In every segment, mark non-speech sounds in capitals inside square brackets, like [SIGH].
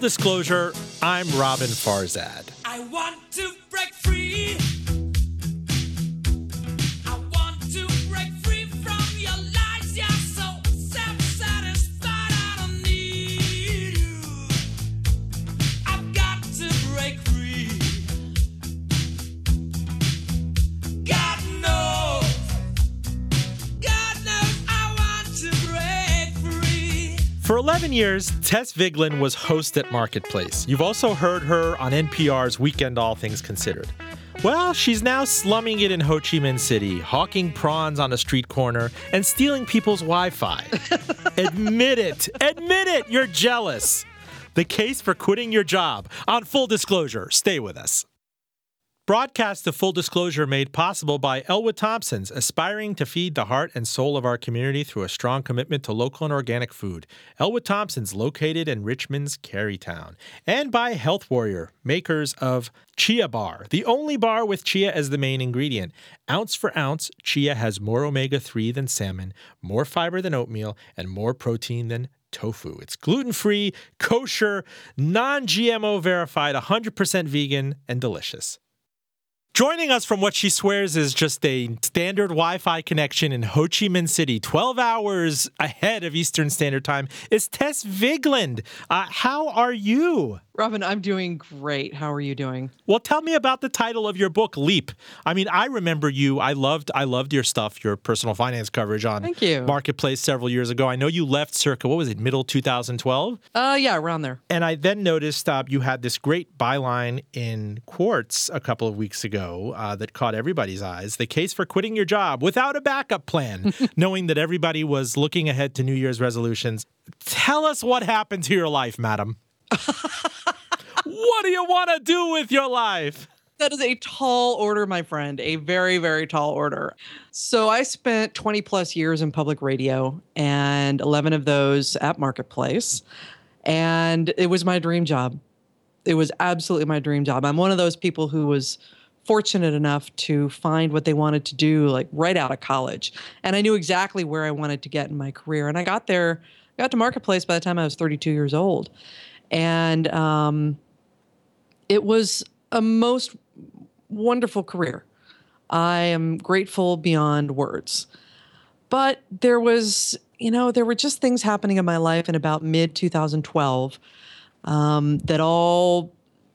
disclosure, I'm Roben Farzad. For 11 years, Tess Vigeland was host at Marketplace. You've also heard her on NPR's Weekend All Things Considered. Well, she's now slumming it in Ho Chi Minh City, hawking prawns on a street corner, and stealing people's Wi Fi. [LAUGHS] Admit it. Admit it. You're jealous. The case for quitting your job. On full disclosure, stay with us. Broadcast of Full Disclosure made possible by Ellwood Thompson's, aspiring to feed the heart and soul of our community through a strong commitment to local and organic food. Ellwood Thompson's, located in Richmond's Carytown. And by Health Warrior, makers of Chia Bar, the only bar with chia as the main ingredient. Ounce for ounce, chia has more omega 3 than salmon, more fiber than oatmeal, and more protein than tofu. It's gluten free, kosher, non GMO verified, 100% vegan, and delicious. Joining us from what she swears is just a standard Wi Fi connection in Ho Chi Minh City, 12 hours ahead of Eastern Standard Time, is Tess Vigeland. Uh, how are you? Roben, I'm doing great. How are you doing? Well, tell me about the title of your book, Leap. I mean, I remember you. I loved, I loved your stuff, your personal finance coverage on Thank you. Marketplace several years ago. I know you left circa what was it, middle 2012, Uh, yeah, around there. and I then noticed uh, you had this great byline in Quartz a couple of weeks ago uh, that caught everybody's eyes. The case for quitting your job without a backup plan, [LAUGHS] knowing that everybody was looking ahead to New Year's resolutions. Tell us what happened to your life, madam. [LAUGHS] what do you want to do with your life? That is a tall order, my friend. A very, very tall order. So I spent 20 plus years in public radio and 11 of those at Marketplace. And it was my dream job. It was absolutely my dream job. I'm one of those people who was fortunate enough to find what they wanted to do like right out of college. And I knew exactly where I wanted to get in my career. And I got there, got to Marketplace by the time I was 32 years old. And um, it was a most wonderful career. I am grateful beyond words. But there was, you know, there were just things happening in my life in about mid 2012 um, that all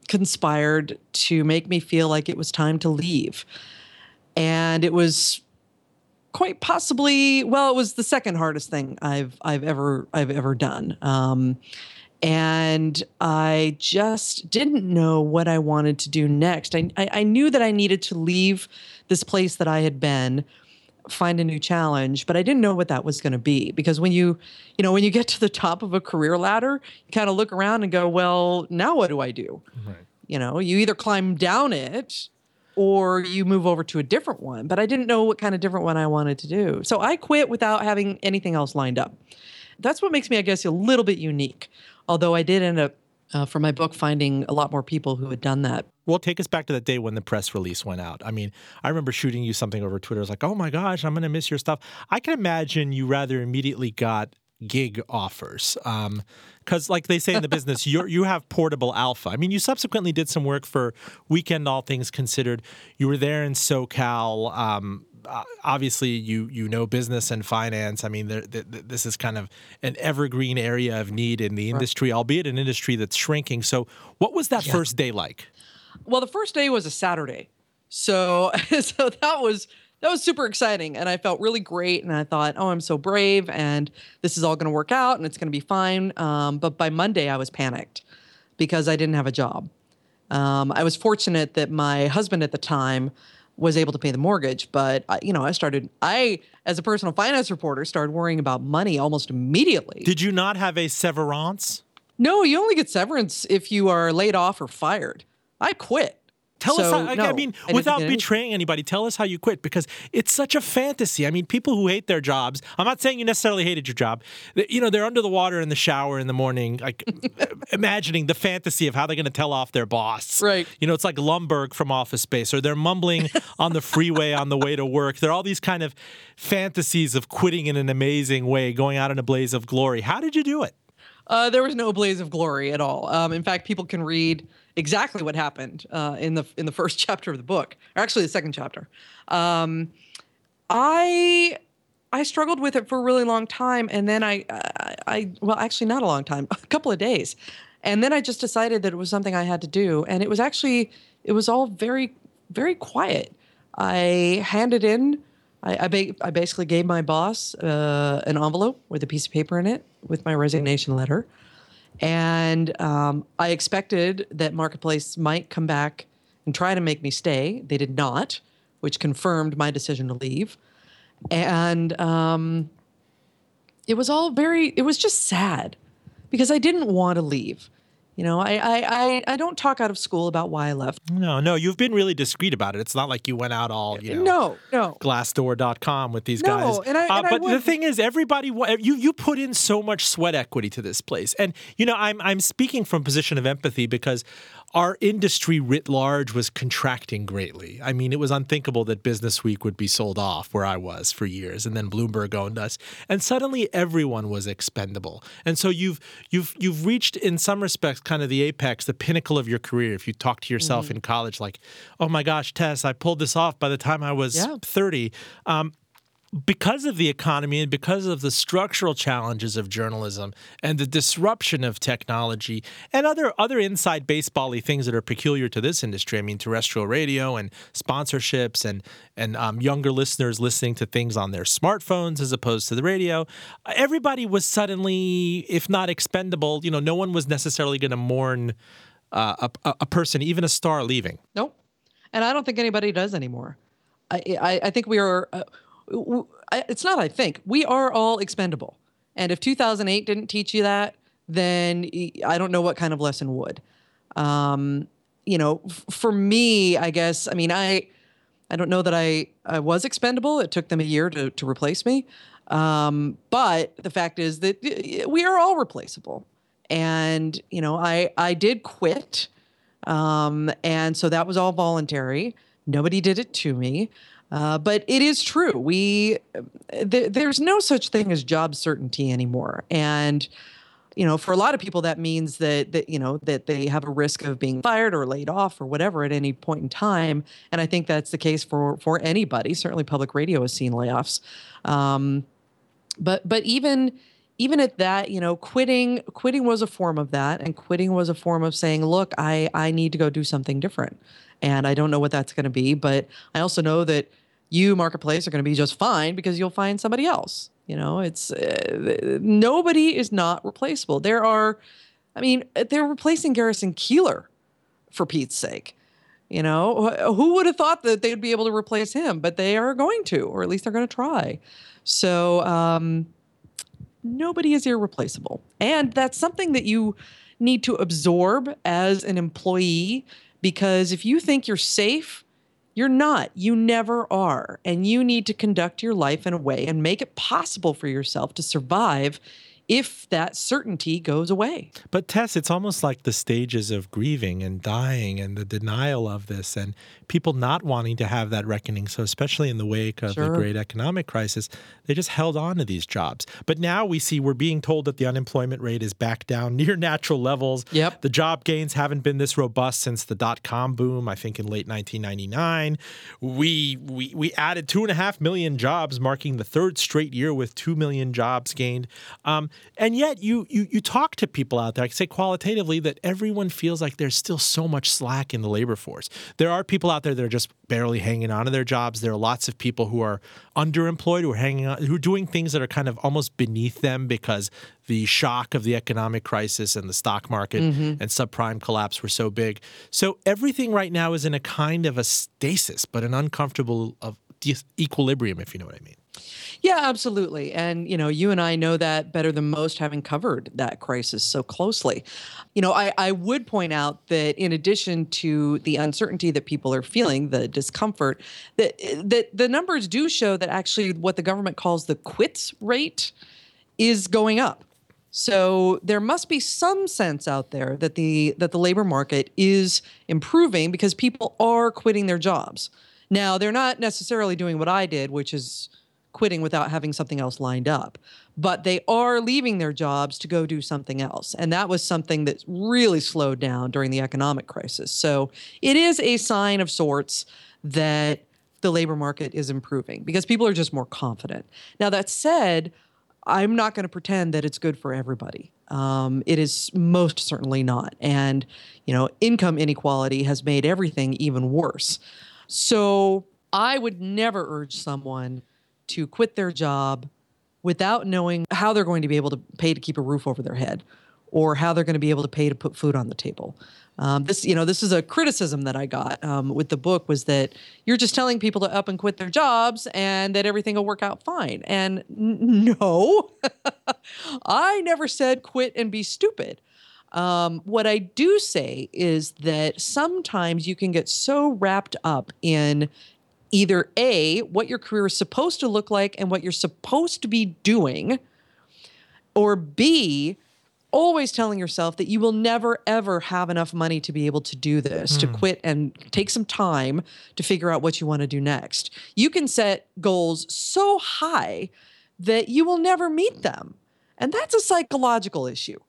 conspired to make me feel like it was time to leave. And it was quite possibly well it was the second hardest thing i've i've ever i've ever done um, and i just didn't know what i wanted to do next I, I i knew that i needed to leave this place that i had been find a new challenge but i didn't know what that was going to be because when you you know when you get to the top of a career ladder you kind of look around and go well now what do i do you know you either climb down it or you move over to a different one. But I didn't know what kind of different one I wanted to do. So I quit without having anything else lined up. That's what makes me, I guess, a little bit unique. Although I did end up, uh, for my book, finding a lot more people who had done that. Well, take us back to that day when the press release went out. I mean, I remember shooting you something over Twitter. I was like, oh my gosh, I'm going to miss your stuff. I can imagine you rather immediately got gig offers. Because, like they say in the [LAUGHS] business, you you have portable alpha. I mean, you subsequently did some work for Weekend All Things Considered. You were there in SoCal. Um, obviously, you you know business and finance. I mean, there, th- th- this is kind of an evergreen area of need in the industry, albeit an industry that's shrinking. So, what was that first day like? Well, the first day was a Saturday. So, [LAUGHS] so that was that was super exciting and I felt really great and I thought, "Oh, I'm so brave and this is all going to work out and it's going to be fine." Um, but by Monday I was panicked because I didn't have a job. Um, I was fortunate that my husband at the time was able to pay the mortgage, but you know, I started I as a personal finance reporter started worrying about money almost immediately. Did you not have a severance? no, you only get severance if you are laid off or fired. I quit. Tell us, So, how, I- I mean, without betraying anybody, tell us how you quit because it's such a fantasy. I mean, people who hate their jobs, I'm not saying you necessarily hated your job. You know, they're under the water in the shower in the morning, like [LAUGHS] imagining the fantasy of how they're going to tell off their boss. Right. You know, it's like Lumbergh from Office Space, or they're mumbling [LAUGHS] on the freeway on the way to work. There are all these kind of fantasies of quitting in an amazing way, going out in a blaze of glory. How did you do it? Uh, there was no blaze of glory at all. Um, in fact, people can read exactly what happened uh, in the in the first [LAUGHS] chapter of the book, or actually the second chapter. Um, I I struggled with it for a really long time, and then I, I, I well, actually not a long time, [LAUGHS] a couple of days, and then I just decided that it was something I had to do, and it was actually it was all very very quiet. I handed in. I, I, ba- I basically gave my boss uh, an envelope with a piece of paper in it with my resignation letter. And um, I expected that Marketplace might come back and try to make me stay. They did not, which confirmed my decision to leave. And um, it was all very, it was just sad because I didn't want to leave. You know, I, I, I, I don't talk out of school about why I left. No, no, you've been really discreet about it. It's not like you went out all, you know. No, no. Glassdoor.com with these No, guys. and I- Uh, and I but the thing is, everybody, you you put in so much sweat equity to this place, and you know, I'm I'm speaking from a position of empathy because our industry writ large was contracting greatly. I mean, it was unthinkable that Business Week would be sold off where I was for years, and then Bloomberg owned us, and suddenly everyone was expendable. And so you've you've you've reached, in some respects, kind of the apex, the pinnacle of your career. If you talk to yourself Mm-hmm. in college, like, "Oh my gosh, Tess, I pulled this off by the time I was Yeah. 30." Um, because of the economy and because of the structural challenges of journalism and the disruption of technology and other other inside baseball-y things that are peculiar to this industry. I mean, terrestrial radio and sponsorships and and um, younger listeners listening to things on their smartphones as opposed to the radio. Everybody was suddenly, if not expendable, you know, no one was necessarily going to mourn uh, a, a- person, even a star, leaving. Nope. And I don't think anybody does anymore. I, I, I think we are, uh, it's not I think, we are all expendable. And if 2008 didn't teach you that, then I don't know what kind of lesson would. Um, you know, f- for me, I guess, I mean, I, I don't know that I, I was expendable. It took them a year to, to replace me. Um, but the fact is that we are all replaceable. And, you know, I, I did quit. Um, and so that was all voluntary. Nobody did it to me. Uh, but it is true. We th- there's no such thing as job certainty anymore. And you know, for a lot of people, that means that that you know that they have a risk of being fired or laid off or whatever at any point in time. And I think that's the case for for anybody. Certainly, public radio has seen layoffs. Um, but but even even at that you know quitting quitting was a form of that and quitting was a form of saying look i i need to go do something different and i don't know what that's going to be but i also know that you marketplace are going to be just fine because you'll find somebody else you know it's uh, nobody is not replaceable there are i mean they're replacing Garrison Keillor for pete's sake you know, who would have thought that they'd be able to replace him? But they are going to, or at least they're going to try. So um, nobody is irreplaceable, and that's something that you need to absorb as an employee. Because if you think you're safe, you're not. You never are. And you need to conduct your life in a way and make it possible for yourself to survive if that certainty goes away. But Tess, it's almost like the stages of grieving and dying and the denial of this and people not wanting to have that reckoning. So especially in the wake of the great economic crisis, they just held on to these jobs. But now we see we're being told that the unemployment rate is back down [LAUGHS] near natural levels. Yep. The job gains haven't been this robust since the dot com boom, I think in late 1999. We we we added two and a half million jobs, marking the third straight year with two million jobs gained. Um, and yet you you you talk to people out there, I can say qualitatively that everyone feels like there's still so much slack in the labor force. There are people out there that are just barely hanging on to their jobs. There are lots of people who are underemployed, who are hanging on, who are doing things that are kind of almost beneath them because the shock of the economic crisis and the stock market mm-hmm. and subprime collapse were so big. So everything right now is in a kind of a stasis, but an uncomfortable of equilibrium, if you know what I mean. Yeah, absolutely. And, you know, you and I know that better than most, having covered that crisis so closely. You know, I, I would point out that in addition to the uncertainty that people are feeling, the discomfort, that, that the numbers do show that actually what the government calls the quits rate is going up. So there must be some sense out there that the that the labor market is improving because people are quitting their jobs. Now they're not necessarily doing what I did, which is quitting without having something else lined up, but they are leaving their jobs to go do something else. And that was something that really slowed down during the economic crisis. So it is a sign of sorts that the labor market is improving because people are just more confident. Now, that said, I'm not going to pretend that it's good for everybody. Um, it is most certainly not. And, you know, income inequality has made everything even worse. So I would never urge someone to quit their job without knowing how they're going to be able to pay to keep a roof over their head or how they're going to be able to pay to put food on the table. Um, this, you know, this is a criticism that I got um, with the book was that you're just telling people to up and quit their jobs and that everything will work out fine. And n- no, [LAUGHS] I never said quit and be stupid. Um, what I do say is that sometimes you can get so wrapped up in either A, what your career is supposed to look like and what you're supposed to be doing, or B, always telling yourself that you will never ever have enough money to be able to do this, to hmm. quit and take some time to figure out what you want to do next. You can set goals so high that you will never meet them. And that's a psychological issue.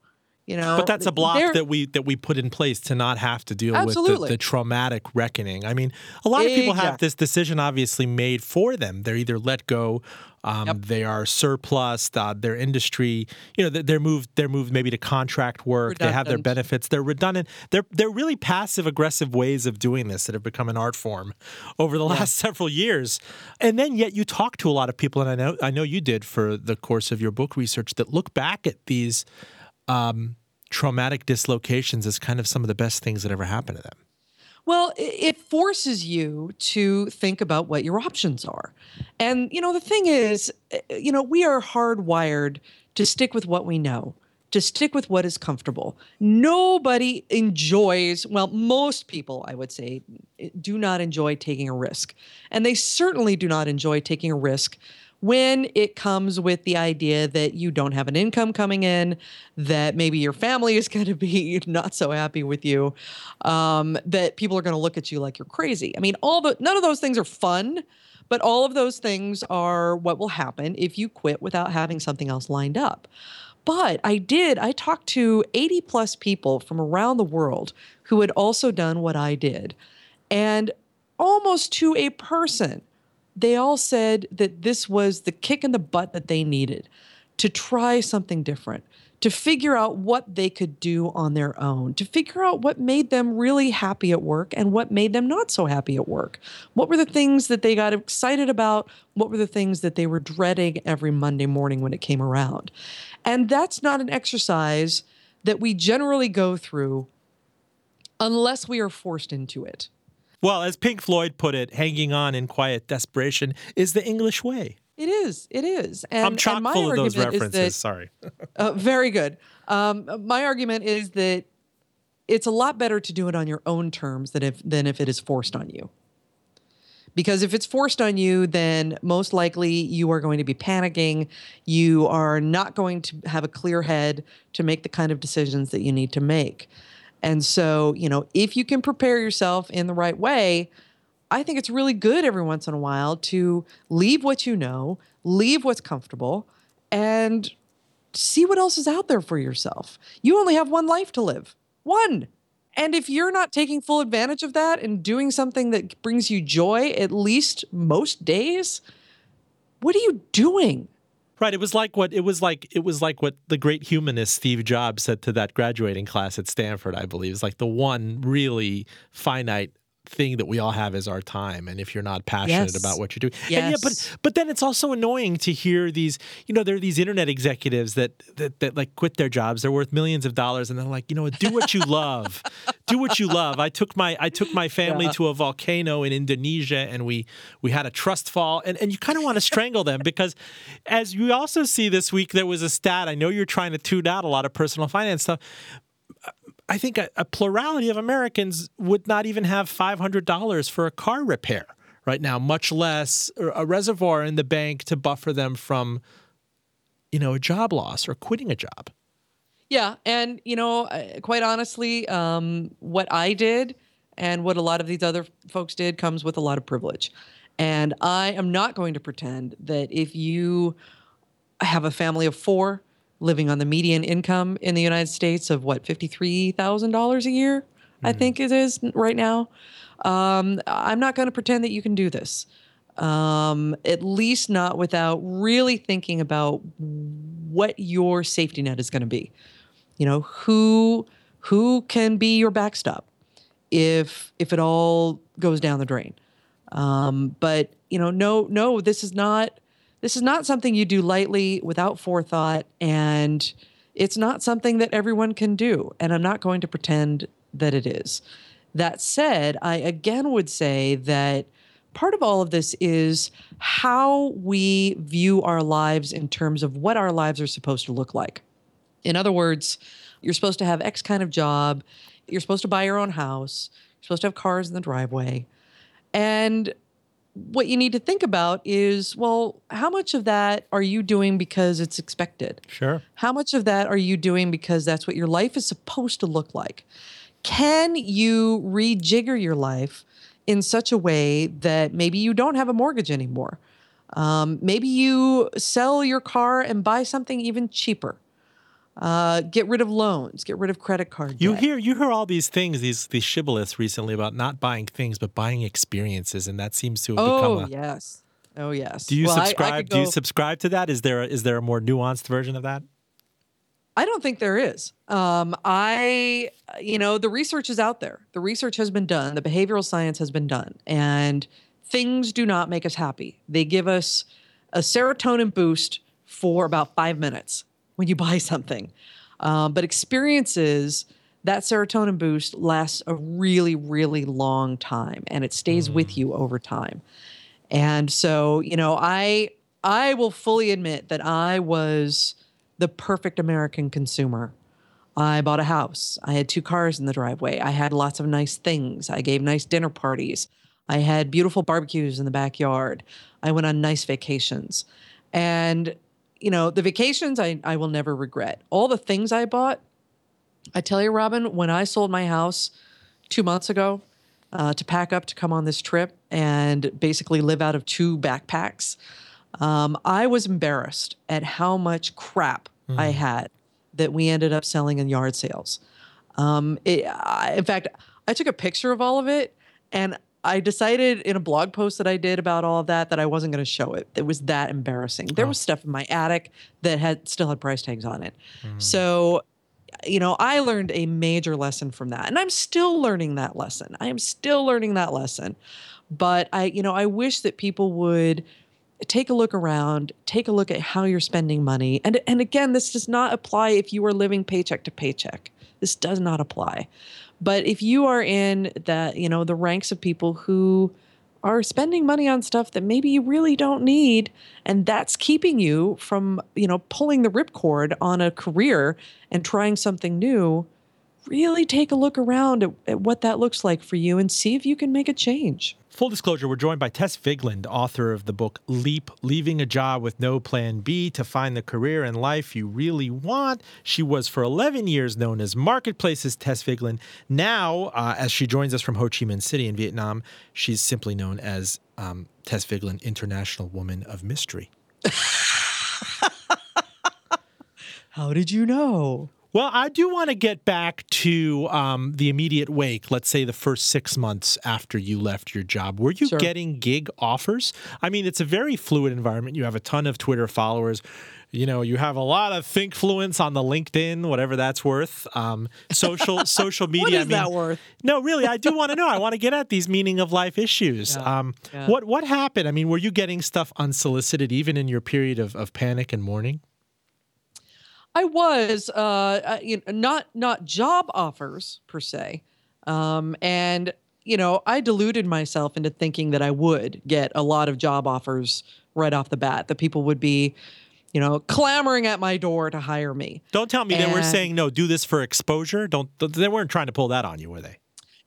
You know, But that's a block that we that we put in place to not have to deal with the, the traumatic reckoning. I mean, a lot of people have this decision obviously made for them. They're either let go, um, they are surplus, uh, their industry, you know, they're- they're moved. They're moved maybe to contract work. They have their benefits. They're redundant. They're they're really passive aggressive ways of doing this that have become an art form over the last [LAUGHS] several years. And then yet you talk to a lot of people, and I know I know you did for the course of your book research that look back at these um, traumatic dislocations as kind of some of the best things that ever happened to them. Well, it forces you to think about what your options are. And, you know, the thing is, eh, you know, we are hardwired to stick with what we know, to stick with what is comfortable. Nobody enjoys, well, most people, I would say, eh, do not enjoy taking a risk. And they certainly do not enjoy taking a risk when it comes with the idea that you don't have an income coming in, that maybe your family is [LAUGHS] going to be not so happy with you, um, that people are going to look at you like you're crazy. I mean, all the none of those things are fun, but all of those things are what will happen if you quit without having something else lined up. But I did, I talked to 80 plus people from around the world who had also done what I did. And almost to a person, they all said that this was the kick in the butt that they needed to try something different, to figure out what they could do on their own, to figure out what made them really happy at work and what made them not so happy at work. What were the things that they got excited about? What were the things that they were dreading every Monday morning when it came around? And that's not an exercise that we generally go through unless we are forced into it. Well, as Pink Floyd put it, hanging on in quiet desperation is the English way. It is. It is. And, I'm chock and my full of those references. that- Sorry. [LAUGHS] Uh, very good. Um, my argument is that it's a lot better to do it on your own terms than if than if it is forced on you. Because if it's forced on you, then most likely you are going to be panicking. You are not going to have a clear head to make the kind of decisions that you need to make. And so, you know, if you can prepare yourself in the right way, I think it's really good every once in a while to leave what you know, leave what's comfortable, and see what else is out there for yourself. You only have one life to live. One. And if you're not taking full advantage of that and doing something that brings you joy at least most days, what are you doing? Right. It was like what it was like. It was like what the great humanist Steve Jobs said to that graduating class at Stanford. I believe it's like the one really finite thing that we all have is our time. And if you're not passionate Yes. about what you're doing, and yeah, but but then it's also annoying to hear these. You know, there are these internet executives that that that like quit their jobs. They're worth millions of dollars, and they're like, you know, do what you love, do what you love. I took my I took my family Yeah. to a volcano in Indonesia, and we we had a trust fall, and and you kind of want to strangle them because, as you also see this week, there was a stat. I know you're trying to tune out a lot of personal finance stuff. I think a, a plurality of Americans would not even have five hundred dollars for a car repair right now, much less a reservoir in the bank to buffer them from, you know, a job loss or quitting a job. Yeah, and you know, uh, quite honestly, um, what I did and what a lot of these other folks did comes with a lot of privilege. And I am not going to pretend that if you have a family of four living on the median income in the United States of what, $53,000 a year, I think it is right now. Um, I'm not going to pretend that you can do this. Um, at least not without really thinking about what your safety net is going to be. You know, who who can be your backstop if if it all goes down the drain. Um, but you know, no, no, this is not this is not something you do lightly without forethought, and it's not something that everyone can do. And I'm not going to pretend that it is. That said, I again would say that part of all of this is how we view our lives in terms of what our lives are supposed to look like. In other words, you're supposed to have X kind of job, you're supposed to buy your own house, you're supposed to have cars in the driveway. And what you need to think about is well, how much of that are you doing because it's expected? Sure. How much of that are you doing because that's what your life is supposed to look like? Can you rejigger your life in such a way that maybe you don't have a mortgage anymore? Um, maybe you sell your car and buy something even cheaper. Uh, get rid of loans, get rid of credit card You debt. hear you hear all these things, these these shibboleths recently about not buying things but buying experiences, and that seems to have oh become a. yes, oh yes. Do you Well, I- I subscribe? do you subscribe to that? Is there a, is there a more nuanced version of that? I don't think there is. Um, I, you know, the research is out there. The research has been done. The behavioral science has been done, and things do not make us happy. They give us a serotonin boost for about five minutes when you buy [LAUGHS] something, um, but experiences that serotonin boost lasts a really, really long time, and it stays with you over time. And so, you know, I I will fully admit that I was the perfect American consumer. I bought a house. I had two cars in the driveway. I had lots of nice things. I gave nice dinner parties. I had beautiful barbecues in the backyard. I went on nice vacations. And, you know, the vacations I, I will never regret. All the things I bought, I tell you, Roben, when I sold my house two months ago uh, to pack up to come on this trip and basically live out of two backpacks, um, I was embarrassed at how much crap I had that we ended up selling in yard sales. Um, it, I, in fact, I took a picture of all of it and I decided in a blog post that I did about all of that that I wasn't going to show it. It was that embarrassing. There was stuff in my attic that had still had price tags on it. Hmm. So, you know, I learned a major lesson from that, and I'm still learning that lesson. I am still learning that lesson. But I, you know, I wish that people would take a look around, take a look at how you're spending money. And and again, this does not apply if you are living paycheck to paycheck. This does not apply. But if you are in that, you know, the ranks of people who are spending money on stuff that maybe you really don't need and that's keeping you from, you know, pulling the ripcord on a career and trying something new, really take a look around at, at what that looks like for you and see if you can make a change. Full disclosure, we're joined by Tess Vigeland, author of the book Leap Leaving a Job with No Plan B to Find the Career and Life You Really Want. She was for 11 years known as Marketplace's Tess Vigeland. Now, uh, as she joins us from Ho Chi Minh City in Vietnam, she's simply known as um, Tess Vigeland, International Woman of Mystery. [LAUGHS] How did you know? Well, I do want to get back to um, the immediate wake. Let's say the first six months after you left your job. Were you Sure. getting gig offers? I mean, it's a very fluid environment. You have a ton of Twitter followers. You know, you have a lot of thinkfluence on the LinkedIn, whatever that's worth. Um, social [LAUGHS] social media. What is I mean, that worth? No, really, I do want to know. I want to get at these meaning of life issues. Yeah, Um, yeah. What what happened? I mean, were you getting stuff unsolicited even in your period of, of panic and mourning? I was uh, uh, you know, not not job offers per se, um, and you know I deluded myself into thinking that I would get a lot of job offers right off the bat. That people would be, you know, clamoring at my door to hire me. Don't tell me they were saying no. Do this for exposure. Don't. They weren't trying to pull that on you, were they?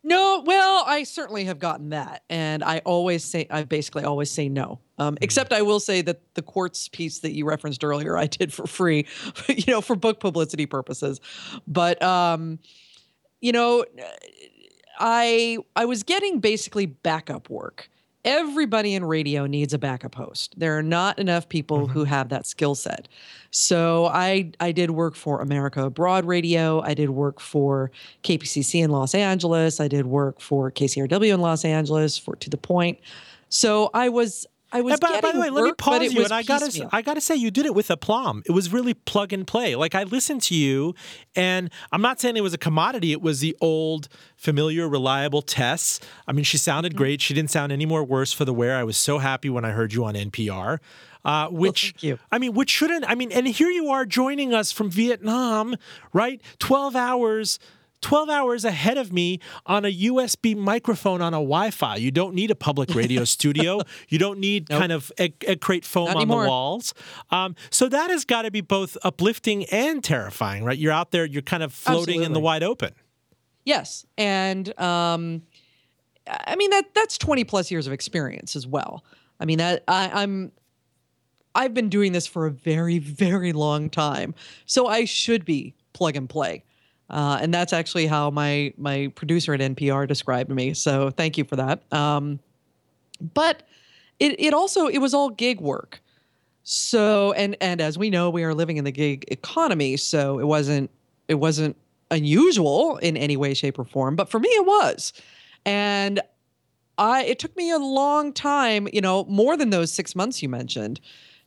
No, well, I certainly have gotten that, and I always say I basically always say no. Um, except I will say that the quartz piece that you referenced earlier, I did for free, [LAUGHS] you know, for book publicity purposes. But um, you know, I I was getting basically backup work, everybody in radio needs a backup host. There are not enough people mm-hmm. who have that skill set. So I I did work for America Abroad Radio. I did work for KPCC in Los Angeles. I did work for KCRW in Los Angeles for To the Point. So I was I was by, by the way, let me pause you, and I gotta, piecemeal. I gotta say, you did it with aplomb. It was really plug and play. Like I listened to you, and I'm not saying it was a commodity. It was the old, familiar, reliable Tess. I mean, she sounded great. She didn't sound any more worse for the wear. I was so happy when I heard you on NPR. Uh, which thank you. I mean, which shouldn't I mean? And here you are joining us from Vietnam, right? Twelve hours. 12 hours ahead of me on a USB microphone on a Wi Fi. You don't need a public radio [LAUGHS] studio. You don't need kind of egg, egg crate foam Not on anymore. the walls. Um, so that has got to be both uplifting and terrifying, right? You're out there, you're kind of floating in the wide open. Yes, and um, I mean that that's twenty plus years of experience as well. I mean that I, I'm I've been doing this for a very very long time, so I should be plug and play, uh, and that's actually how my my producer at NPR described me. So thank you for that. Um, but it it also it was all gig work. So and and as we know, we are living in the gig economy, so it wasn't it wasn't unusual in any way, shape, or form. But for me, it was, and I it took me a long time, you know, more than those six months you mentioned,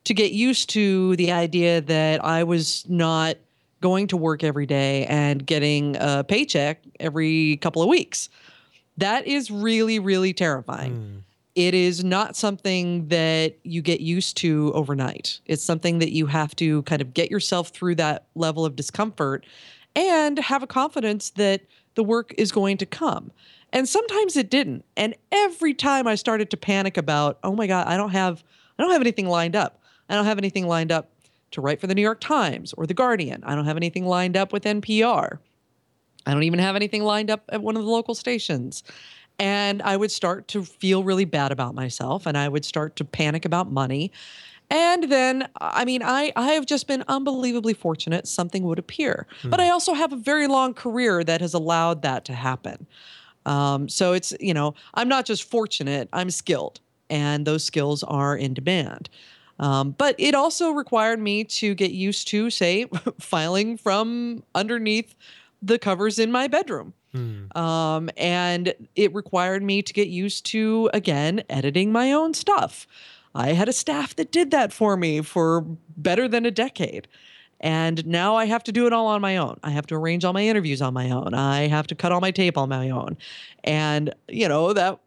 to get used to the idea that I was not going to work every day and getting a paycheck every couple of weeks. That is really, really terrifying hmm. it is not something that you get used to overnight. It's something that you have to kind of get yourself through that level of discomfort and have a confidence that the work is going to come. And sometimes it didn't. And every time I started to panic about, oh my God, I don't have I don't have anything lined up. I don't have anything lined up to write for the New York Times or the Guardian. I don't have anything lined up with NPR. I don't even have anything lined up at one of the local stations. And I would start to feel really bad about myself and I would start to panic about money. And then, I mean, I, I have just been unbelievably fortunate something would appear. But I also have a very long career that has allowed that to happen. Um, so it's, you know, I'm not just fortunate, I'm skilled, and those skills are in demand. Um, but it also required me to get used to, say, [LAUGHS] filing from underneath the covers in my bedroom. Um, and it required me to get used to, again, editing my own stuff. I had a staff that did that for me for better than a decade. And now I have to do it all on my own. I have to arrange all my interviews on my own. I have to cut all my tape on my own. And, you know, that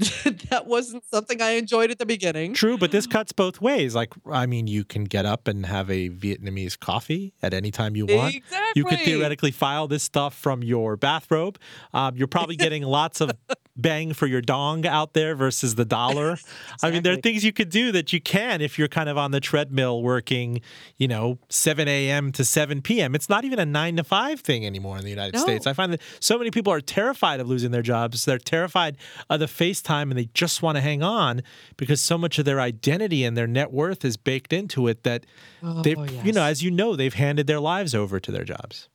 [LAUGHS] that wasn't something I enjoyed at the beginning. True, but this cuts both ways. Like, I mean, you can get up and have a Vietnamese coffee at any time you want. Exactly. You could theoretically file this stuff from your bathrobe. Um, you're probably getting lots of bang for your dong out there versus the dollar. [LAUGHS] I mean, there are things you could do that you can if you're kind of on the treadmill working, you know, 7 a.m. to 7 p.m. It's not even a nine to five thing anymore in the United No. States. I find that so many people are terrified of losing their jobs. They're terrified of the FaceTime and they just want to hang on because so much of their identity and their net worth is baked into it that oh, they've, you know, as you know, they've handed their lives over to their jobs.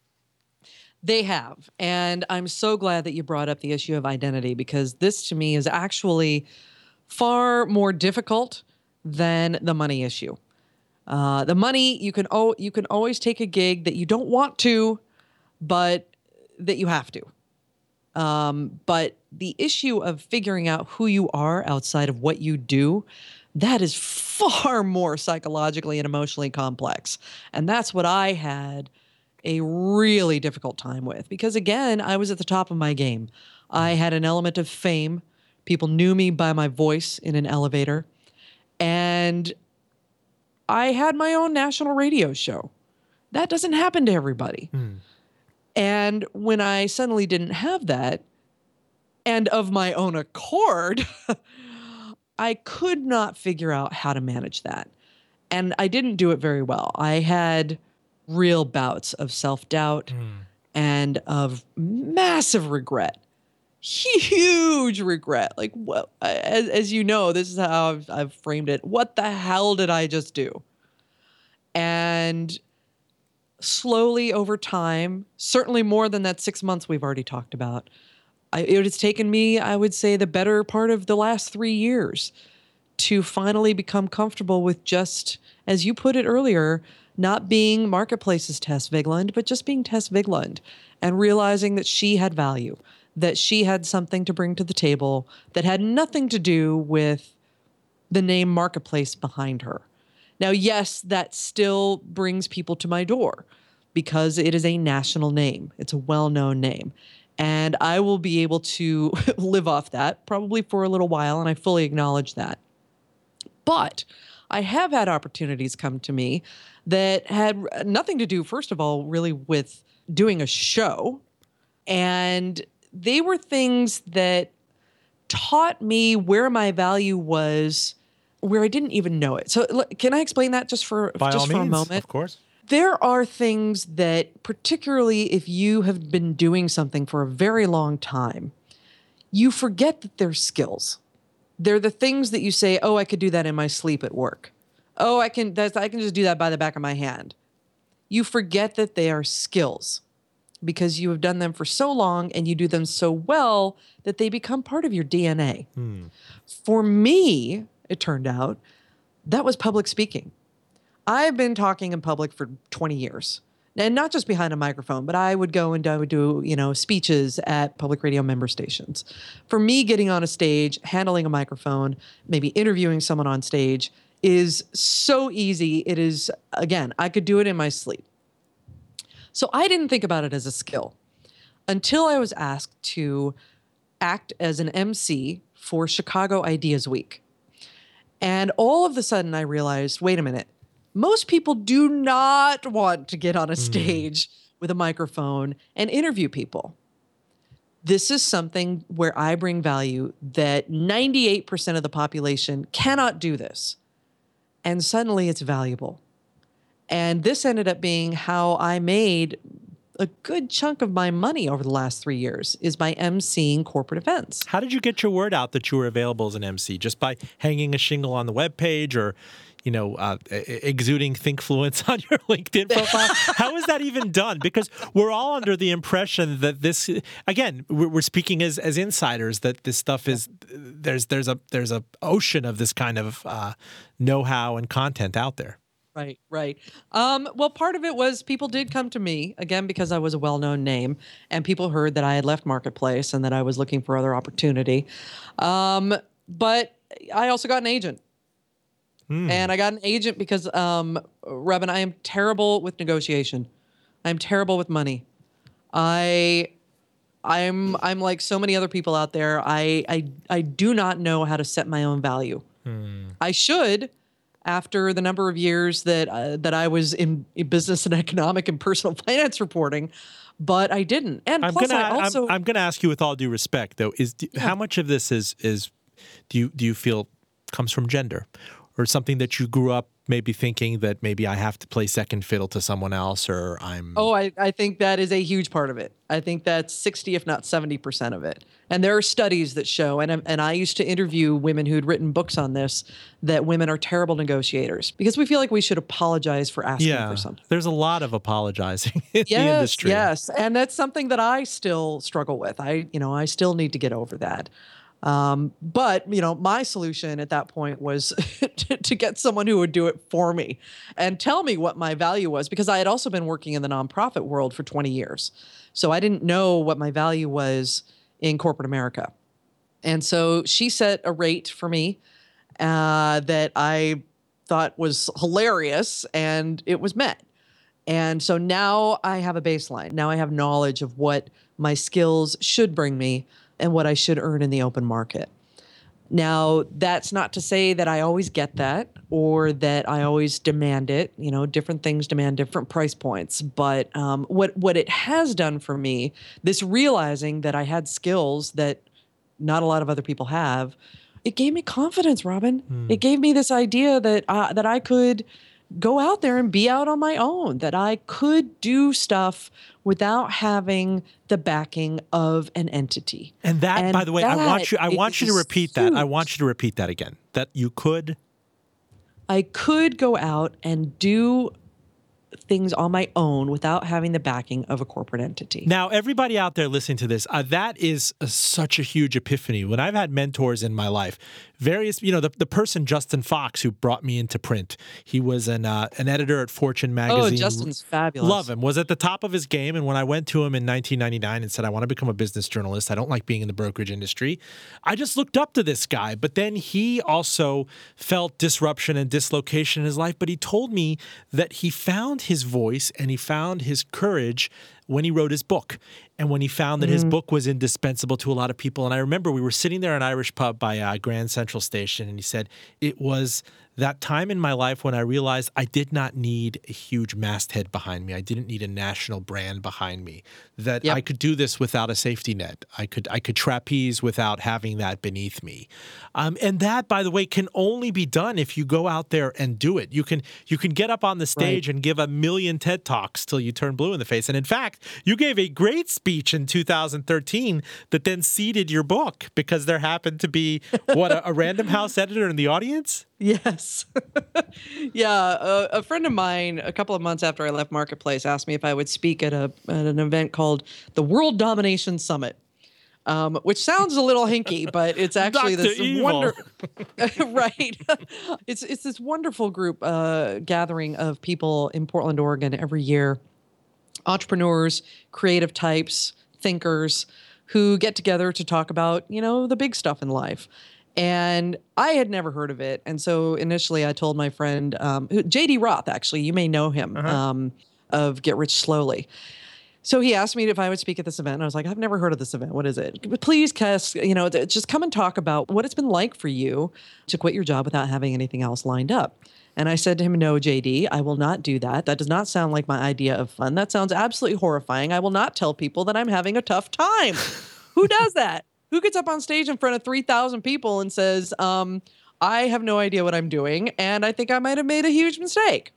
They have. And I'm so glad that you brought up the issue of identity because this to me is actually far more difficult than the money issue. Uh, the money you can oh you can always take a gig that you don't want to, but that you have to. Um, but the issue of figuring out who you are outside of what you do, that is [LAUGHS] far more psychologically and emotionally complex. And that's what I had a really difficult time with because, again, I was at the top of my game. I had an element of fame. People knew me by my voice in an elevator. And I had my own national radio show. That doesn't happen to everybody. Hmm. And when I suddenly didn't have that, and of my own accord, [LAUGHS] I could not figure out how to manage that. And I didn't do it very well. I had real bouts of self doubt hmm. and of massive regret. Huge regret. Like, what, as, as you know, this is how I've, I've framed it. What the hell did I just do? And slowly over time, certainly more than that six months we've already talked about, I, it has taken me, I would say, the better part of the last three years to finally become comfortable with just, as you put it earlier, not being Marketplace's Tess Vigeland, but just being Tess Vigeland and realizing that she had value, that she had something to bring to the table that had nothing to do with the name Marketplace behind her. Now, yes, that still brings people to my door because it is a national name, it's a well known name. And I will be able to [LAUGHS] live off that probably for a little while, and I fully acknowledge that. But I have had opportunities come to me that had nothing to do, first of all, really with doing a show. And they were things that taught me where my value was where I didn't even know it. So can I explain that just for By just for means, a moment? of course. There are things that particularly if you have been doing something for a very long time, you forget that they're skills. They're the things that you say, "Oh, I could do that in my sleep at work." "Oh, I can that's I can just do that by the back of my hand." You forget that they are skills because you have done them for so long and you do them so well that they become part of your DNA. Hmm. For me, it turned out that was public speaking. I've been talking in public for 20 years. And not just behind a microphone, but I would go and I would do, you know, speeches at public radio member stations. For me, getting on a stage, handling a microphone, maybe interviewing someone on stage is so easy. It is, again, I could do it in my sleep. So I didn't think about it as a skill until I was asked to act as an MC for Chicago Ideas Week. And all of a sudden, I realized wait a minute, most people do not want to get on a hmm. stage with a microphone and interview people. This is something where I bring value that 98% of the population cannot do this. And suddenly it's valuable. And this ended up being how I made a good chunk of my money over the last three years is by emceeing corporate events. How did you get your word out that you were available as an MC? Just by hanging a shingle on the webpage or, you know, uh, exuding thinkfluence [LAUGHS] on your LinkedIn profile? How is that even done? Because we're all under the impression that this, again, we're speaking as, as insiders that this stuff is there's there's a there's a ocean of this kind of uh, know-how and content out there. Right, right. Um, well, part of it was people did come to me again because I was a well-known name, and people heard that I had left Marketplace and that I was looking for other opportunity. Um, but I also got an agent, and I got an agent because, um, Roben, I am terrible with negotiation. I'm terrible with money. I I'm I'm like so many other people out there. I I I do not know how to set my own value. I should after the number of years that uh, that I was in, in business and [LAUGHS] economic and personal [LAUGHS] finance reporting, but I didn't. And I'm plus, gonna I also I'm, I'm gonna ask you with all due respect though is do, how much of this is is do you do you feel comes from gender or something that you grew up maybe thinking that maybe I have to play second fiddle to someone else or I'm Oh, I, I think that is a huge part of it. I think that's 60, if not 70% of it. And there are studies that show, and, and I used to interview women who'd written books on this, that women are terrible negotiators because we feel like we should apologize for asking yeah for something. there's a lot of apologizing [LAUGHS] in the Yes, industry. yes. And that's something that I still struggle with. I, you know, I still need to get over that. Um, but you know, my solution at that point was [LAUGHS] to, get someone who would do it for me and tell me what my value was because I had also been working in the nonprofit world for 20 years. So I didn't know what my value was in corporate America. And so she set a rate for me uh, that I thought was hilarious and it was met. And so now I have a baseline. Now I have knowledge of what my skills should bring me and what I should earn in the open market. Now, that's not to say that I always get that or that I always demand it. You know, different things demand different price points. But um, what what it has done for me, this realizing that I had skills that not a lot of other people have, it gave me confidence, Roben. It gave me this idea that uh, that I could go out there and be out on my own. That I could do stuff without having the backing of an entity. And that, And by the way, I want you I want you to repeat that. I want you to repeat that again. That you could I could go out and do things on my own without having the backing of a corporate entity. Now, everybody out there listening to this, uh, that is a, such a huge epiphany. When I've had mentors in my life, various, you know, the, the person Justin Fox who brought me into print, he was an uh, an editor at Fortune magazine. oh, magazine. Justin's fabulous. Love him. Was at the top of his game. And when I went to him in 1999 and said, I want to become a business journalist, I don't like being in the brokerage industry, I just looked up to this guy. But then he also felt disruption and dislocation in his life. But he told me that he found his voice and he found his courage when he wrote his book and when he found that his book was indispensable to a lot of people. And I remember we were sitting there in an Irish pub by uh, Grand Central Station, and he said, It was that time in my life when I realized I did not need a huge masthead behind me. I didn't need a national brand behind me. That Yep. I could do this without a safety net. I could I could trapeze without having that beneath me. Um, and that, by the way, can only be done if you go out there and do it. You can you can get up on the stage and give a million TED talks till you turn blue in the face. And in fact, you gave a great speech in 2013 that then seeded your book because there happened to be what a, a Random House editor in the audience. Yes. [LAUGHS] yeah. A, a friend of mine, a couple of months after I left Marketplace, asked me if I would speak at, a, at an event called the World Domination Summit. Um, which sounds a little hinky, but it's [LAUGHS] actually this Evil. wonder, [LAUGHS] right? it's it's this wonderful group uh, gathering of people in Portland, Oregon, every year, entrepreneurs, creative types, thinkers, who get together to talk about you know the big stuff in life. And I had never heard of it, and so initially I told my friend um, who- JD Roth. Actually, you may know him um, of Get Rich Slowly. So he asked me if I would speak at this event, and I was like, I've never heard of this event. What is it? Please, Cass, you know, just come and talk about what it's been like for you to quit your job without having anything else lined up. And I said to him, No, JD, I will not do that. That does not sound like my idea of fun. That sounds absolutely horrifying. I will not tell people that I'm having a tough time. [LAUGHS] Who does that? Who gets up on stage in front of 3,000 people and says, um, I have no idea what I'm doing, and I think I might have made a huge mistake?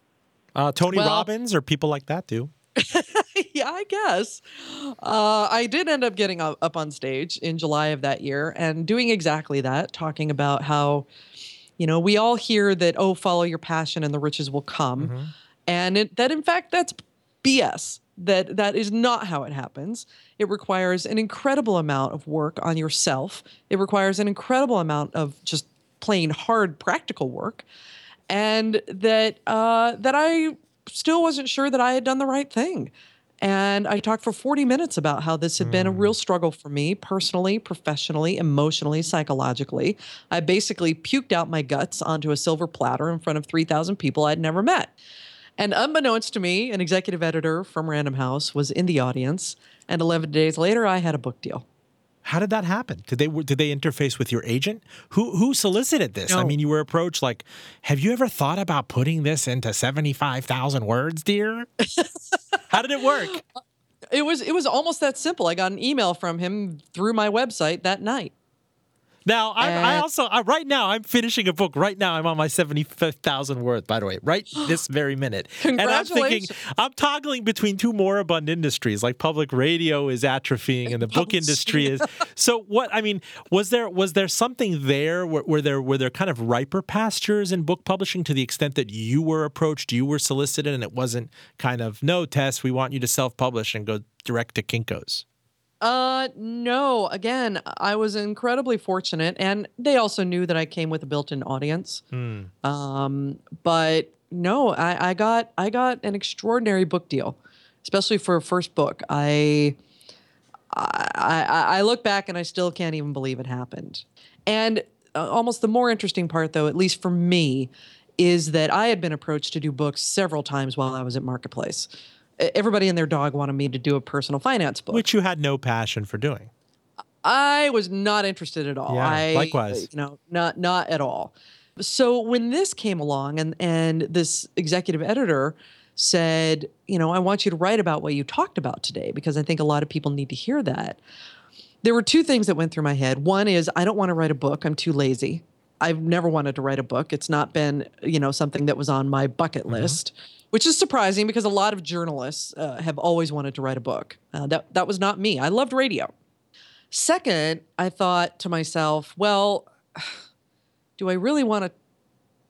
Uh, Tony Well- Robbins or people like that do. [LAUGHS] yeah, I guess. Uh, I did end up getting up, up on stage in July of that year and doing exactly that, talking about how, you know, we all hear that, oh, follow your passion and the riches will come. And it, that, in fact, that's BS. That that is not how it happens. It requires an incredible amount of work on yourself. It requires an incredible amount of just plain hard practical work, and that uh, that I still wasn't sure that I had done the right thing. And I talked for 40 minutes about how this had been a real struggle for me personally, professionally, emotionally, psychologically. I basically puked out my guts onto a silver platter in front of 3,000 people I'd never met. And unbeknownst to me, an executive editor from Random House was in the audience. And 11 days later, I had a book deal. How did that happen? Did they did they interface with your agent? Who who solicited this? I mean, you were approached like, "Have you ever thought about putting this into seventy five thousand words, dear?" [LAUGHS] How did it work? It was it was almost that simple. I got an email from him through my website that night. Now, I, I Uh, also I, right now I'm finishing a book. Right now, I'm on my seventy fifth thousand words. By the way, right [GASPS] this very minute, and I'm thinking I'm toggling between two moribund industries. Like public radio is atrophying, and the book industry is. [LAUGHS] [LAUGHS] So, what I mean was there was there something there? where, were there were there kind of riper pastures in book publishing to the extent that you were approached, you were solicited, and it wasn't kind of no, Tess, we want you to self publish and go direct to Kinkos. Uh, no. Again, I was incredibly fortunate, and they also knew that I came with a built-in audience. Um, but no, I, I got I got an extraordinary book deal, especially for a first book. I, I I I look back and I still can't even believe it happened. And uh, almost the more interesting part, though, at least for me, is that I had been approached to do books several times while I was at Marketplace. Everybody and their dog wanted me to do a personal finance book. Which you had no passion for doing. I was not interested at all. Yeah, I, likewise. You know, not not at all. So when this came along, and and this executive editor said, you know, I want you to write about what you talked about today because I think a lot of people need to hear that. There were two things that went through my head. One is I don't want to write a book. I'm too lazy. I've never wanted to write a book. It's not been, you know, something that was on my bucket mm-hmm. list, which is surprising because a lot of journalists uh, have always wanted to write a book. Uh, that that was not me. I loved radio. Second, I thought to myself, well, [SIGHS] do I really want to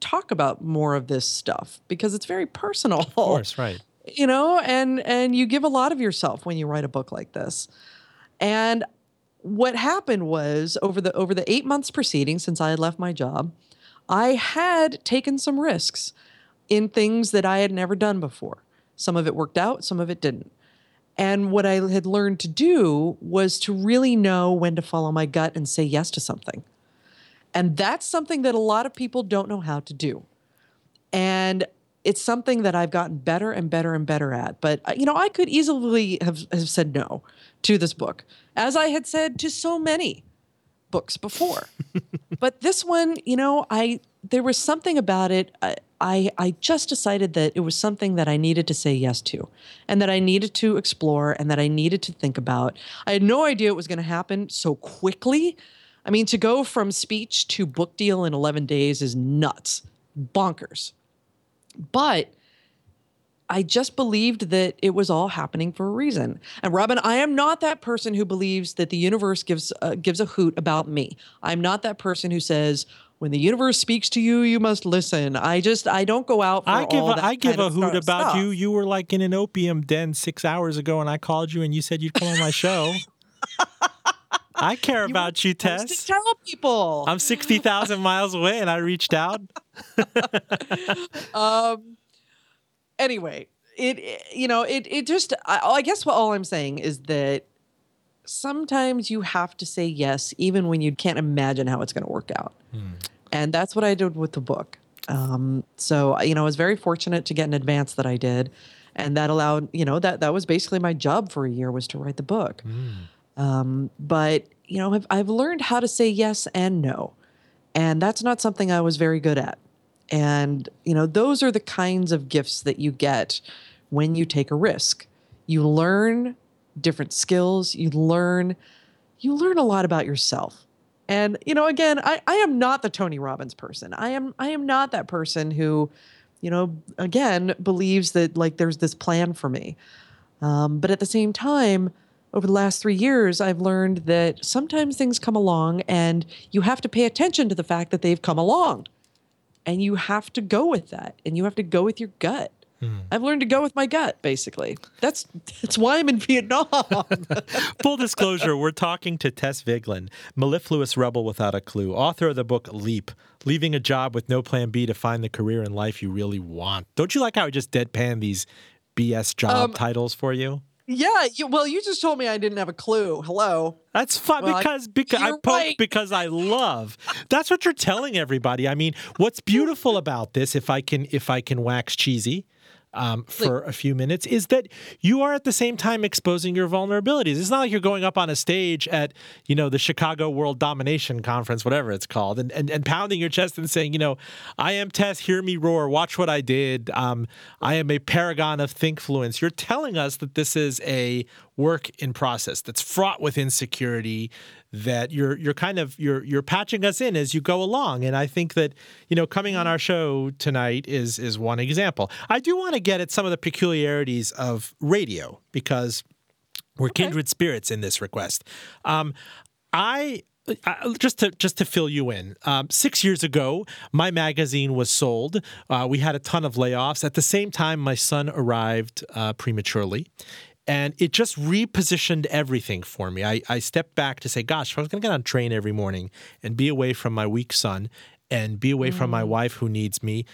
talk about more of this stuff because it's very personal? Of course, right. [LAUGHS] you know, and and you give a lot of yourself when you write a book like this. And what happened was over the over the 8 months preceding since I had left my job, I had taken some risks in things that I had never done before. Some of it worked out, some of it didn't. And what I had learned to do was to really know when to follow my gut and say yes to something. And that's something that a lot of people don't know how to do. And it's something that I've gotten better and better and better at. But, uh, you know, I could easily have, have said no to this book, as I had said to so many books before. [LAUGHS] but this one, you know, I there was something about it. I, I I just decided that it was something that I needed to say yes to, and that I needed to explore, and that I needed to think about. I had no idea it was going to happen so quickly. I mean, to go from speech to book deal in 11 days is nuts, bonkers. But I just believed that it was all happening for a reason. And Roben, I am not that person who believes that the universe gives uh, gives a hoot about me. I'm not that person who says when the universe speaks to you, you must listen. I just I don't go out. For I give all a, that I give a hoot about you. stuff. You were like in an opium den six hours ago, and I called you, and you said you'd come on my show. [LAUGHS] I care You about you, Tess. To tell people. I'm sixty thousand miles away, and I reached out. [LAUGHS] um anyway it, it- you know it it just I, I guess what all i'm saying is that sometimes you have to say yes even when you can't imagine how it's going to work out. And that's what i did with the book. Um so you know i was very fortunate to get an advance that i did and that allowed you know that that was basically my job for a year was to write the book. Um, but you know I've, I've learned how to say yes and no and that's not something i was very good at. And you know those are the kinds of gifts that you get when you take a risk. You learn different skills. You learn you learn a lot about yourself. And you know again i, I am not the tony robbins person. I am i am not that person who you know again believes that like there's this plan for me. Um, but at the same time, over the last three years, I've learned that sometimes things come along and you have to pay attention to the fact that they've come along. And you have to go with that. And you have to go with your gut. I've learned to go with my gut, basically. That's that's why I'm in Vietnam. [LAUGHS] Full disclosure, we're talking to Tess Vigeland, mellifluous rebel without a clue, author of the book Leap, leaving a job with no plan B to find the career in life you really want. Don't you like how I just deadpan these BS job Um, titles for you? yeah, you, well, you just told me I didn't have a clue. Hello. That's fun Well, because because I poke right. because I love. That's what you're telling everybody. I mean, what's beautiful about this, if I can if I can wax cheesy um, for a few minutes, is that you are at the same time exposing your vulnerabilities. It's not like you're going up on a stage at you know the Chicago World Domination Conference, whatever it's called, and and, and pounding your chest and saying, you know, I am Tess. Hear me roar. Watch what I did. Um, I am a paragon of thinkfluence. You're telling us that this is a work in process that's fraught with insecurity that you're you're kind of you're you're patching us in as you go along. And i think that you know coming on our show tonight is is one example. I do want to get at some of the peculiarities of radio because we're kindred spirits in this request. Um i uh, just to just to fill you in, um, six years ago, my magazine was sold. Uh, we had a ton of layoffs. At the same time, my son arrived uh, prematurely, and it just repositioned everything for me. I, I stepped back to say, "Gosh, if I was going to get on a train every morning and be away from my weak son, and be away from my mm. wife who needs me."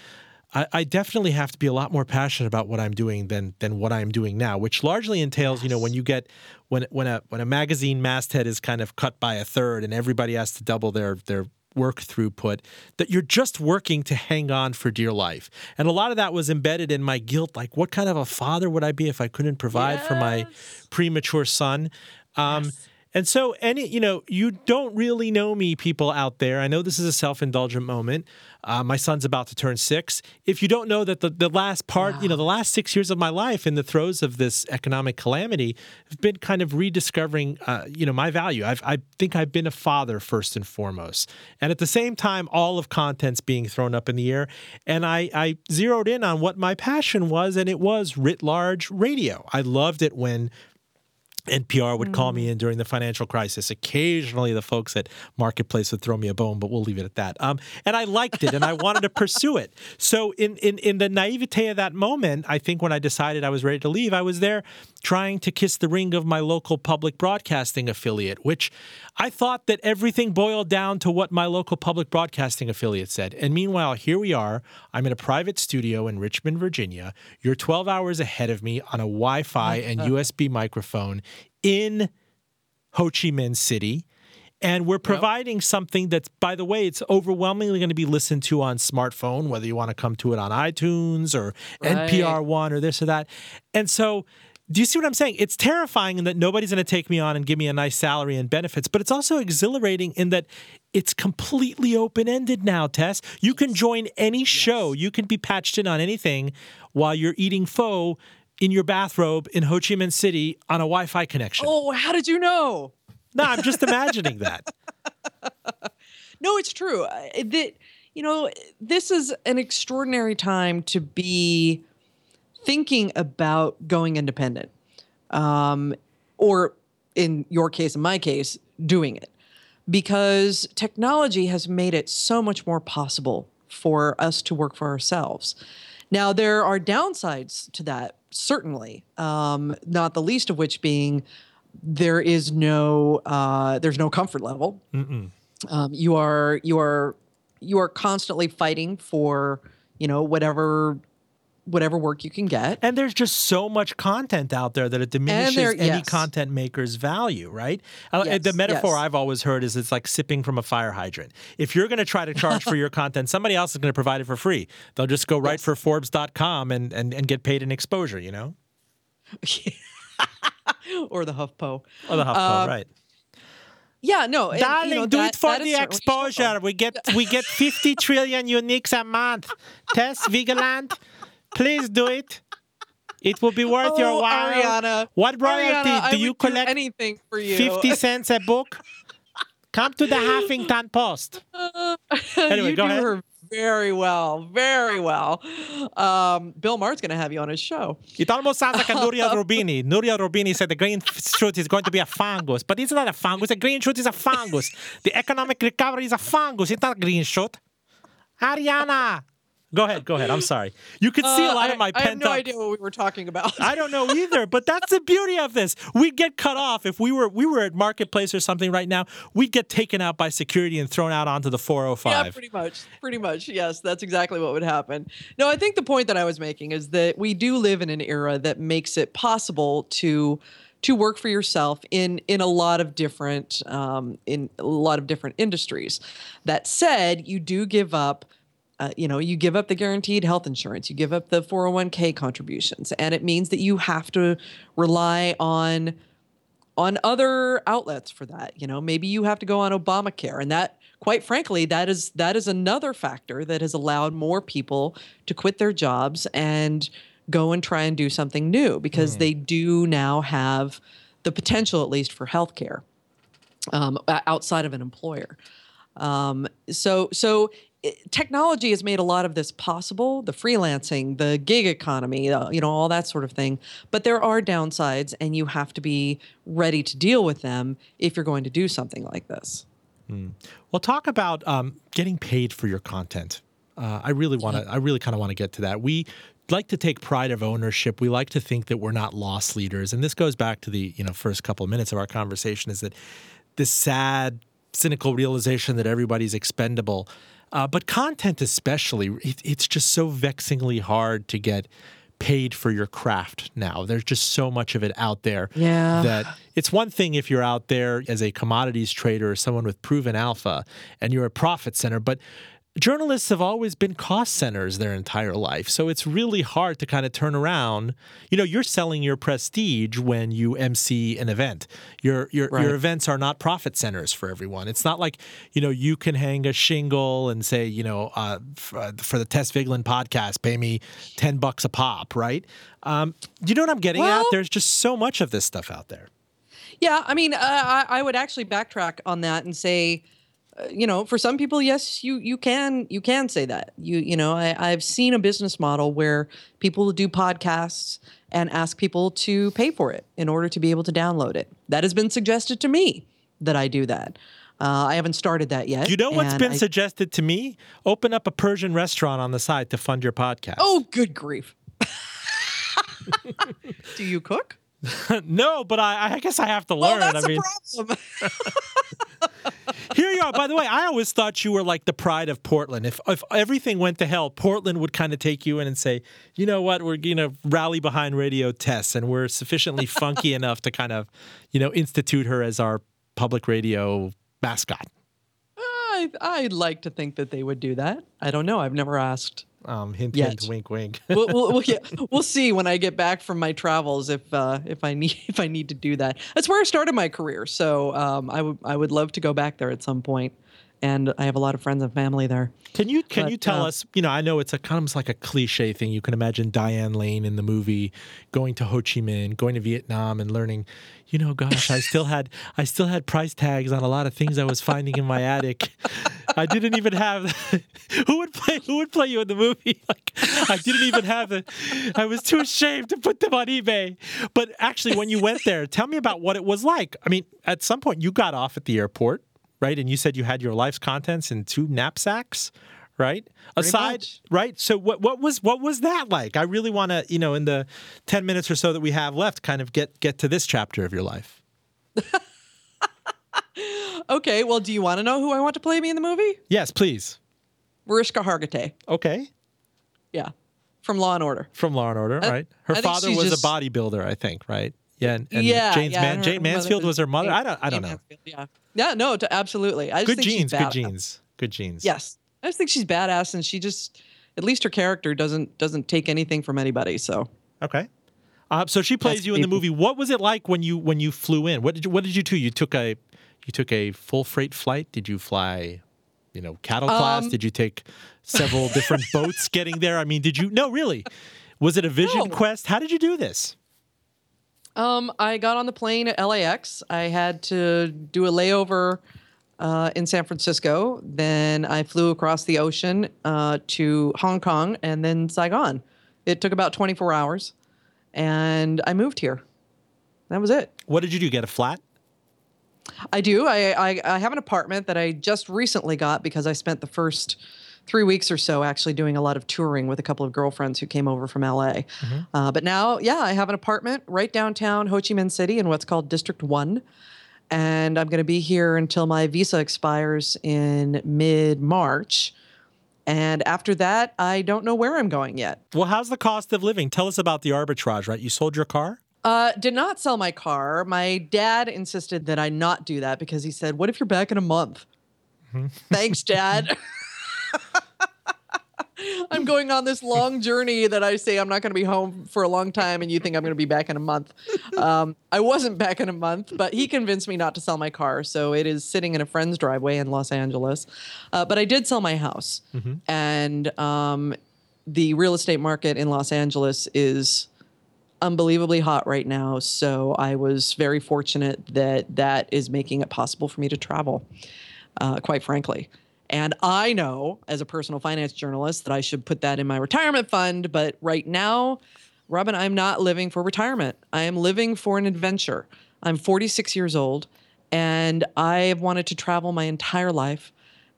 I, I definitely have to be a lot more passionate about what I'm doing than than what I'm doing now, which largely entails, you know, when you get when when a when a magazine masthead is kind of cut by a third and everybody has to double their their work throughput, that you're just working to hang on for dear life. And a lot of that was embedded in my guilt, like what kind of a father would I be if I couldn't provide for my premature son? Um, And so, any, you know, you don't really know me, people out there. I know this is a self indulgent moment. Uh, my son's about to turn six. If you don't know that the, the last part, you know, the last six years of my life in the throes of this economic calamity have been kind of rediscovering, uh, you know, my value. I've, I think I've been a father first and foremost. And at the same time, all of content's being thrown up in the air. And I, I zeroed in on what my passion was, and it was writ large radio. I loved it when NPR would call Mm. me in during the financial crisis. Occasionally, the folks at Marketplace would throw me a bone, but we'll leave it at that. Um, and I liked it, and I wanted to pursue it. So, in, in in the naivete of that moment, I think when I decided I was ready to leave, I was there trying to kiss the ring of my local public broadcasting affiliate, which I thought that everything boiled down to what my local public broadcasting affiliate said. And meanwhile, here we are. I'm in a private studio in Richmond, Virginia. You're 12 hours ahead of me on a Wi Fi and USB microphone in Ho Chi Minh City. And we're providing something that's, by the way, it's overwhelmingly going to be listened to on smartphone, whether you want to come to it on iTunes or Right. NPR One or this or that. And so, do you see what I'm saying? It's terrifying in that nobody's going to take me on and give me a nice salary and benefits, but it's also exhilarating in that it's completely open ended now, Tess. You can join any show, you can be patched in on anything while you're eating pho in your bathrobe in Ho Chi Minh City on a Wi Fi connection. Oh, how did you know? No, I'm just imagining that. [LAUGHS] No, it's true. I- That you know, this is an extraordinary time to be thinking about going independent, um, or in your case, in my case, doing it, because technology has made it so much more possible for us to work for ourselves. Now, there are downsides to that, certainly, um, not the least of which being there is no uh, there's no comfort level. Um, you are you are you are constantly fighting for you know whatever whatever work you can get And there's just so much content out there that it diminishes there- any yes. content maker's value, right? Uh, Yes, the metaphor yes. I've always heard is it's like sipping from a fire hydrant. If you're going to try to charge for your [LAUGHS] content, somebody else is going to provide it for free. They'll just go right for Forbes.com and, and, and get paid in exposure, you know? [LAUGHS] or the HuffPo. Or the HuffPo, Uh, right. Yeah, no, and, you Darling, know, do that- it for the exposure. We get we get 50 trillion uniques a month. [LAUGHS] Tess Vigeland, please do it. It will be worth your Oh, while. Arianna, what royalty Arianna, do you would do collect? anything for you? 50 [LAUGHS] cents a book? Come to the Huffington Post. [LAUGHS] Anyway, you go do ahead. her very well, very well. Um, Bill Maher's going to have you on his show. It almost sounds like a Nuria [LAUGHS] Rubini. Nouriel Roubini said the green shoot is going to be a fungus, but it's not a fungus. The green shoot is a fungus. The economic recovery is a fungus. It's not a green shoot. Arianna, go ahead. Go ahead. I'm sorry. You could see a Uh, lot I, of my I have no up. idea what we were talking about. I don't know either, but that's the beauty of this. We'd get cut off if we were we were at marketplace or something right now. We'd get taken out by security and thrown out onto the 405. Yeah, pretty much. Pretty much. Yes, that's exactly what would happen. No, I think the point that I was making is that we do live in an era that makes it possible to to work for yourself in in a lot of different um, in a lot of different industries. That said, you do give up. Uh, you know, you give up the guaranteed health insurance, you give up the 401k contributions, and it means that you have to rely on on other outlets for that. You know, maybe you have to go on Obamacare, and that, quite frankly, that is that is another factor that has allowed more people to quit their jobs and go and try and do something new because they do now have the potential, at least, for healthcare um, outside of an employer. Um, so so it, technology has made a lot of this possible the freelancing the gig economy uh, you know all that sort of thing but there are downsides and you have to be ready to deal with them if you're going to do something like this Well, talk about um, getting paid for your content. Uh, I really want to. I really kind of want to get to that. We like to take pride of ownership. We like to think that we're not loss leaders, and this goes back to the you know first couple of minutes of our conversation. Is that this sad, cynical realization that everybody's expendable, uh, but content especially. It, it's just so vexingly hard to get paid for your craft now. There's just so much of it out there Yeah. that it's one thing if you're out there as a commodities trader or someone with proven alpha and you're a profit center, but journalists have always been cost centers their entire life. So it's really hard to kind of turn around. You know, you're selling your prestige when you MC an event. Your your Right. your events are not profit centers for everyone. It's not like, you know, you can hang a shingle and say, you know, uh, for, uh, for the Tess Vigeland podcast, pay me 10 bucks a pop, right? Um, you know what I'm getting at? There's just so much of this stuff out there. Yeah, I mean, uh, I, I would actually backtrack on that and say, you know, for some people, yes, you you can you can say that. You you know, I, I've seen a business model where people do podcasts and ask people to pay for it in order to be able to download it. That has been suggested to me that I do that. Uh, I haven't started that yet. You know what's been I- suggested to me? Open up a Persian restaurant on the side to fund your podcast. Oh, good grief. [LAUGHS] do you cook? [LAUGHS] no, but I, I guess I have to Well, learn. that's I mean, problem. [LAUGHS] here you are. By the way, I always thought you were like the pride of Portland. If if everything went to hell, Portland would kind of take you in and say, you know what, we're gonna rally behind Radio Tess, and we're sufficiently funky [LAUGHS] enough to kind of, you know, institute her as our public radio mascot. I, I'd like to think that they would do that. I don't know. I've never asked. Um, hint, Yet. hint, wink, wink. we'll, we'll, we'll, [LAUGHS] yeah, we'll see when I get back from my travels if uh, if I need [LAUGHS] if I need to do that. That's where I started my career, so um, I would I would love to go back there at some point, and I have a lot of friends and family there. Can you can But, you tell uh, us? You know, I know it's a kind of like a cliche thing. You can imagine Diane Lane in the movie going to Ho Chi Minh, going to Vietnam, and learning. You know, gosh, I still had I still had price tags on a lot of things I was finding in my attic. [LAUGHS] I didn't even have [LAUGHS] who would play who would play you in the movie. [LAUGHS] Like I didn't even have the. I was too ashamed to put them on eBay. But actually, when you went there, tell me about what it was like. I mean, at some point you got off at the airport, right? And you said you had your life's contents in two knapsacks, right? Aside, much. right? So what what was what was that like? I really want to, you know, in the 10 minutes or so that we have left kind of get get to this chapter of your life. [LAUGHS] Okay, well, do you want to know who I want to play me in the movie? Yes, please. Mariska Hargitay. Okay. Yeah, from Law and Order. From Law and Order, I- right? Her I father was just- a bodybuilder, I think, right? Yeah, and, and yeah, Jane's yeah, Man, Jayne Mansfield was her mother. I don't I don't Jane know. Mansfield, yeah, yeah, no, to, absolutely. I just Good think she's genes, good genes. Good genes. Yes, I just think she's badass, and she just, at least her character doesn't doesn't take anything from anybody. So Okay. Uh, so she plays That's you in the movie. What was it like when you when you flew in? What did you what did you do? You took a you took a full freight flight. Did you fly, you know, cattle class? Um, Did you take several different [LAUGHS] boats getting there? I mean, did you? No, really. Was it a Vision No. Quest? How did you do this? Um, I got on the plane at LAX. I had to do a layover uh, in San Francisco. Then I flew across the ocean uh, to Hong Kong and then Saigon. It took about 24 hours, and I moved here. That was it. What did you do? Get a flat? I do. I, I I have an apartment that I just recently got because I spent the first three weeks or so actually doing a lot of touring with a couple of girlfriends who came over from LA. Uh, but now, yeah, I have an apartment right downtown Ho Chi Minh City in what's called District One, and I'm going to be here until my visa expires in mid March. And after that, I don't know where I'm going yet. Well, how's the cost of living? Tell us about the arbitrage. Right, you sold your car. Uh, did not sell my car. My dad insisted that I not do that because he said, "What if you're back in a month?" [LAUGHS] Thanks, Dad. [LAUGHS] I'm going on this long journey that I say I'm not going to be home for a long time, and you think I'm going to be back in a month. Um, I wasn't back in a month, but he convinced me not to sell my car, so it is sitting in a friend's driveway in Los Angeles. Uh, but I did sell my house, and um, the real estate market in Los Angeles is unbelievably hot right now. So I was very fortunate that that is making it possible for me to travel, uh, quite frankly. And I know as a personal finance journalist that I should put that in my retirement fund. But right now, Roben, I'm not living for retirement. I am living for an adventure. I'm 46 years old and I have wanted to travel my entire life.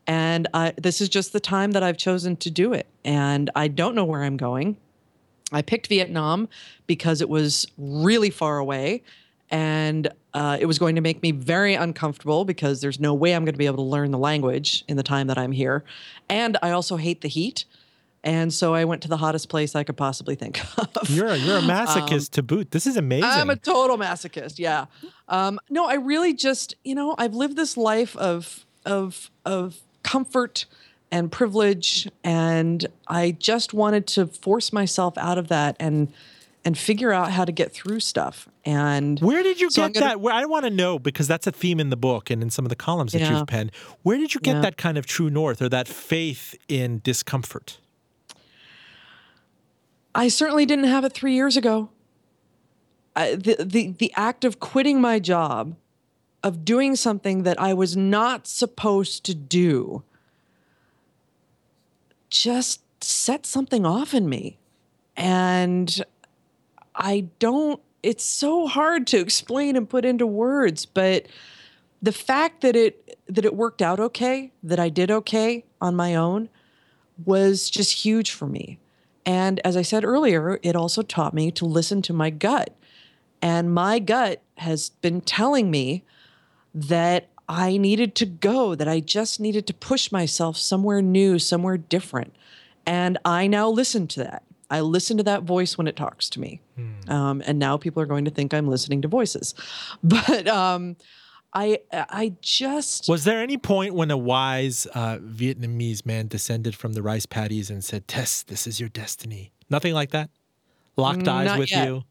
And I, this is just the time that I've chosen to do it. And I don't know where I'm going. I picked Vietnam because it was really far away and uh, it was going to make me very uncomfortable because there's no way I'm going to be able to learn the language in the time that I'm here. And I also hate the heat. And so I went to the hottest place I could possibly think of. You're a, you're a [LAUGHS] masochist to boot. This is amazing. I'm a total masochist. Yeah. Um, no, I really just, you know, I've lived this life of of of comfort and privilege, and I just wanted to force myself out of that and and figure out how to get through stuff. And Where did you So get gonna- that? Where I want to know because that's a theme in the book and in some of the columns that Yeah. you've penned. Where did you get Yeah. that kind of true north or that faith in discomfort? I certainly didn't have it three years ago. I, the, the the act of quitting my job, of doing something that I was not supposed to do, just set something off in me, and I don't, it's so hard to explain and put into words, but the fact that it that it worked out okay, that I did okay on my own was just huge for me. And as I said earlier, it also taught me to listen to my gut. And my gut has been telling me that I needed to go, that I just needed to push myself somewhere new, somewhere different. And I now listen to that. I listen to that voice when it talks to me. Um, and now people are going to think I'm listening to voices. [LAUGHS] But um, I, I just Was there any point when a wise uh, Vietnamese man descended from the rice paddies and said, Tess, this is your destiny? Nothing like that? Locked eyes Not with yet. you?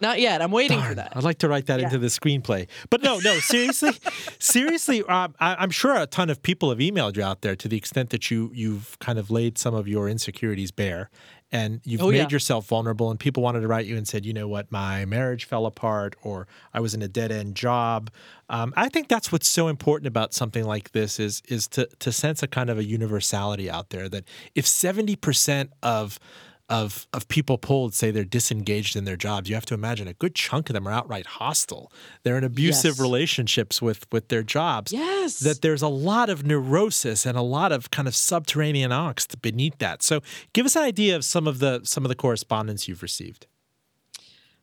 Not yet. I'm waiting for that. I'd like to write that Yeah. into the screenplay. But no, no, seriously, [LAUGHS] seriously, um, I, I'm sure a ton of people have emailed you out there to the extent that you you've kind of laid some of your insecurities bare, and you've Oh, made yeah. yourself vulnerable. And people wanted to write you and said, you know what, my marriage fell apart, or I was in a dead end job. Um, I think that's what's so important about something like this is is to to sense a kind of a universality out there that if seventy percent of of of people polled say they're disengaged in their jobs. You have to imagine a good chunk of them are outright hostile. They're in abusive Yes. relationships with with their jobs. Yes. That there's a lot of neurosis and a lot of kind of subterranean angst beneath that. So give us an idea of some of the some of the correspondence you've received.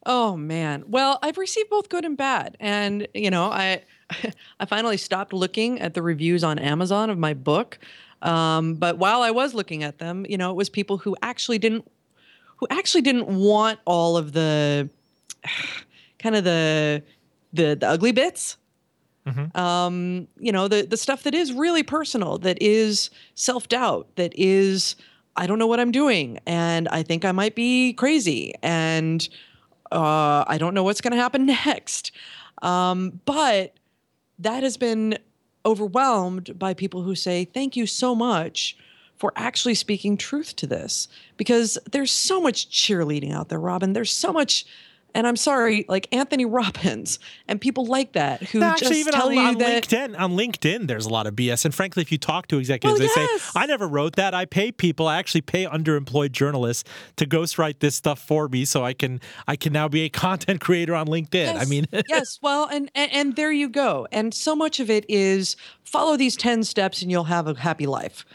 Oh man. Well, I've received both good and bad. And you know, I [LAUGHS] I finally stopped looking at the reviews on Amazon of my book. Um, but while I was looking at them, you know, it was people who actually didn't who actually didn't want all of the [SIGHS] kind of the the, the ugly bits. Um, you know, the the stuff that is really personal, that is self-doubt, that is I don't know what I'm doing and I think I might be crazy and uh, I don't know what's going to happen [LAUGHS] next. Um, but that has been overwhelmed by people who say, Thank you so much for actually speaking truth to this. Because there's so much cheerleading out there, Roben. There's so much. And I'm sorry, like Anthony [LAUGHS] Robbins and people like that who Actually, just even tell on, on that LinkedIn, on LinkedIn, there's a lot of BS. And frankly, if you talk to executives, Well, they yes. say, "I never wrote that. I pay people. I actually pay underemployed journalists to ghostwrite this stuff for me, so I can I can now be a [LAUGHS] content creator on LinkedIn." I mean, [LAUGHS] yes. Well, and, and and there you go. And so much of it is follow these ten steps, and you'll have a happy life.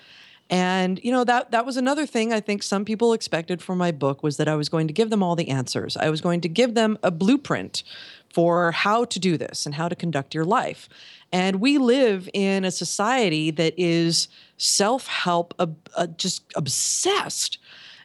And you know that that was another thing I think some people expected from my book was that I was going to give them all the answers. I was going to give them a blueprint for how to do this and how to conduct your life. And we live in a society that is self-help, uh, uh, just obsessed.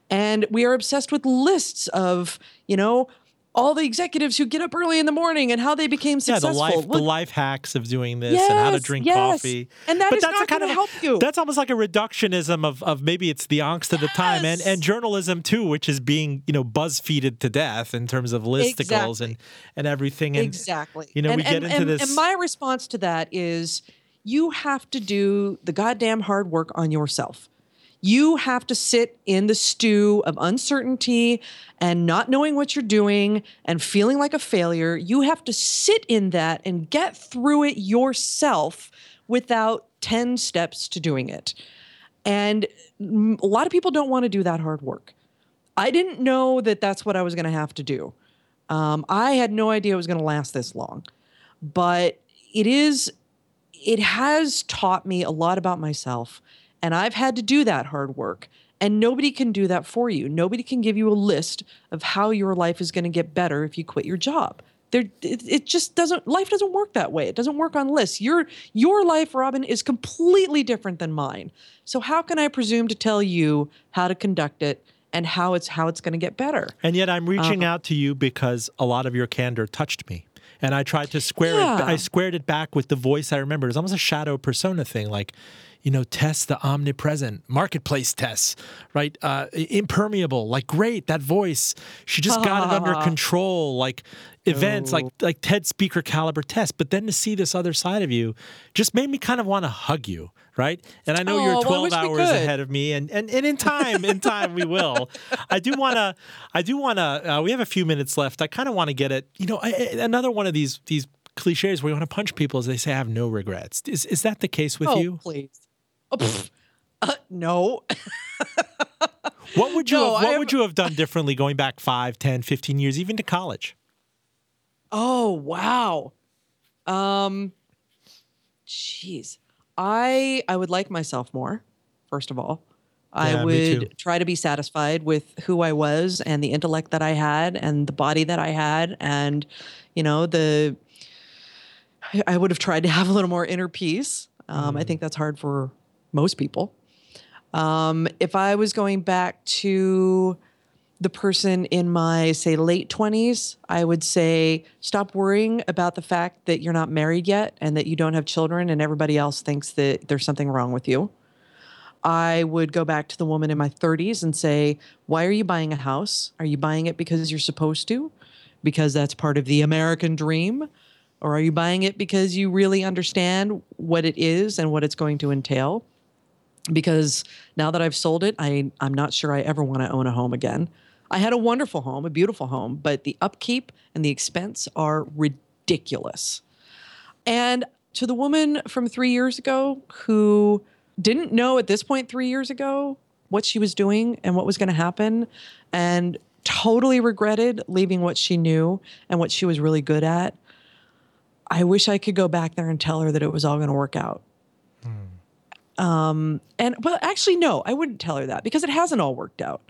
And we are obsessed with lists of, you know, all the executives who get up early in the morning and how they became successful. yeah, the life the life hacks of doing this and how to drink yes. coffee. And that but is that's not gonna of help you. That's almost like a reductionism of of maybe it's the angst of the time and and journalism too, which is being you know buzzfeeded to death in terms of listicles Exactly. and and everything. And exactly. you know, and, we get into and, this- And my response to that is you have to do the goddamn hard work on yourself. You have to sit in the stew of uncertainty and not knowing what you're doing and feeling like a failure. You have to sit in that and get through it yourself without 10 steps to doing it. And a lot of people don't want to do that hard work. I didn't know that that's what I was going to have to do. Um, I had no idea it was going to last this long, but it is. It has taught me a lot about myself, and I've had to do that hard work. And nobody can do that for you. Nobody can give you a list of how your life is going to get better if you quit your job. There, it, it just doesn't. Life doesn't work that way. It doesn't work on lists. Your your life, Roben, is completely different than mine. So how can I presume to tell you how to conduct it and how it's how it's going to get better? And yet I'm reaching Uh-huh. out to you because a lot of your candor touched me. And I tried to square it I squared it back with the voice I remember. It's almost a shadow persona thing like you know, Tess the omnipresent, marketplace Tess, right? Uh, impermeable, like great, that voice. She just got it under [LAUGHS] control, like events, like like TED speaker caliber Tess. But then to see this other side of you just made me kind of want to hug you, right? And I know Oh, you're 12 wish we hours ahead of me, and and, and in time, in time we will. I do want to, I do want to. Uh, we have a few minutes left. I kind of want to get it. You know, I, I- another one of these these cliches where you want to punch people is they say I have no regrets. Is is that the case with oh, you? please. Oh, pff. Uh, no. What would you No, have, I what would you have done differently going back 5, 10, 15 years, even to college? Oh wow. Um jeez. I I would like myself more, first of all. I Yeah, me would try to be satisfied with who I was and the intellect that I had and the body that I had and you know the I- I would have tried to have a little more inner peace. Um, I think that's hard for most people. Um, if I was going back to the person in my say late 20s i would say stop worrying about the fact that you're not married yet and that you don't have children and everybody else thinks that there's something wrong with you. I would go back to the woman in my 30s and say why are you buying a house? Are you buying it because you're supposed to? Because that's part of the american dream? Or are you buying it because you really understand what it is and what it's going to entail because now that I've sold it, I, I'm not sure I ever want to own a home again. I had a wonderful home, a beautiful home, but the upkeep and the expense are ridiculous. And to the woman from three years ago who didn't know at this point, three years ago, what she was doing and what was going to happen, and totally regretted leaving what she knew and what she was really good at, I wish I could go back there and tell her that it was all going to work out. Um, and well, actually, no, I wouldn't tell her that because it hasn't all worked out.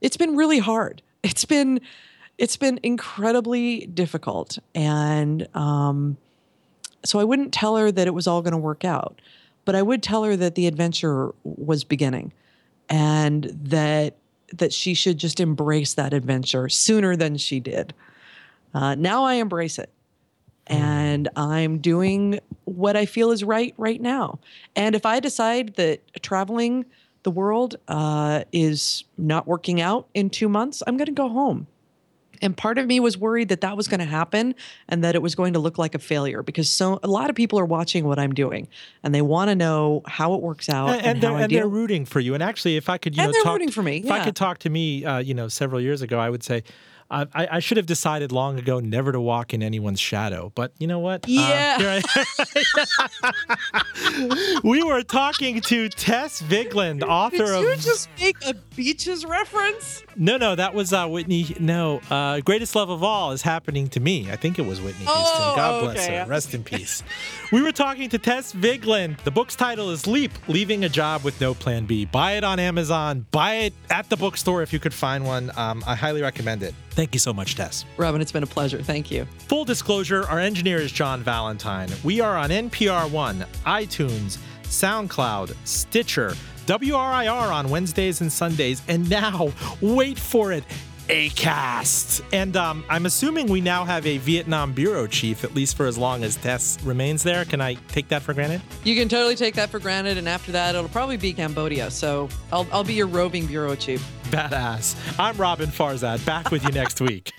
It's been really hard. It's been, it's been incredibly difficult, and um, so I wouldn't tell her that it was all going to work out, but I would tell her that the adventure was beginning, and that that she should just embrace that adventure sooner than she did. Uh, now I embrace it and I'm doing what I feel is right right now. And if I decide that traveling the world uh, is not working out in two months, I'm going to go home. And part of me was worried that that was going to happen and that it was going to look like a failure because so a lot of people are watching what I'm doing and they want to know how it works out and, and, and, they're, and they're rooting for you. And actually, if I could, you And know, they're talk, rooting for me, If I could talk to me, uh, you know, several years ago, I would say. Uh, I, I should have decided long ago never to walk in anyone's shadow. But you know what? Uh, Yeah. here I- [LAUGHS] we were talking to Tess Vigeland, author Did of Did you just make a beaches reference? No, no, that was uh, Whitney. No, uh, greatest love of all is happening to me. I think it was Whitney Houston. Oh, God bless okay. her. Rest in peace. we were talking to Tess Vigeland. The book's title is Leap: Leaving a Job with No Plan B. Buy it on Amazon. Buy it at the bookstore if you could find one. Um, I highly recommend it. Thank you so much, Tess. Roben, it's been a pleasure. Thank you. Full disclosure our engineer is John Valentine. We are on NPR One, iTunes, SoundCloud, Stitcher, WRIR on Wednesdays and Sundays, and now, wait for it, ACAST. And um, I'm assuming we now have a Vietnam bureau chief, at least for as long as Tess remains there. Can I take that for granted? You can totally take that for granted. And after that, it'll probably be Cambodia. So I'll, I'll be your roving bureau chief. Badass. I'm Roben Farzad, back with you next week.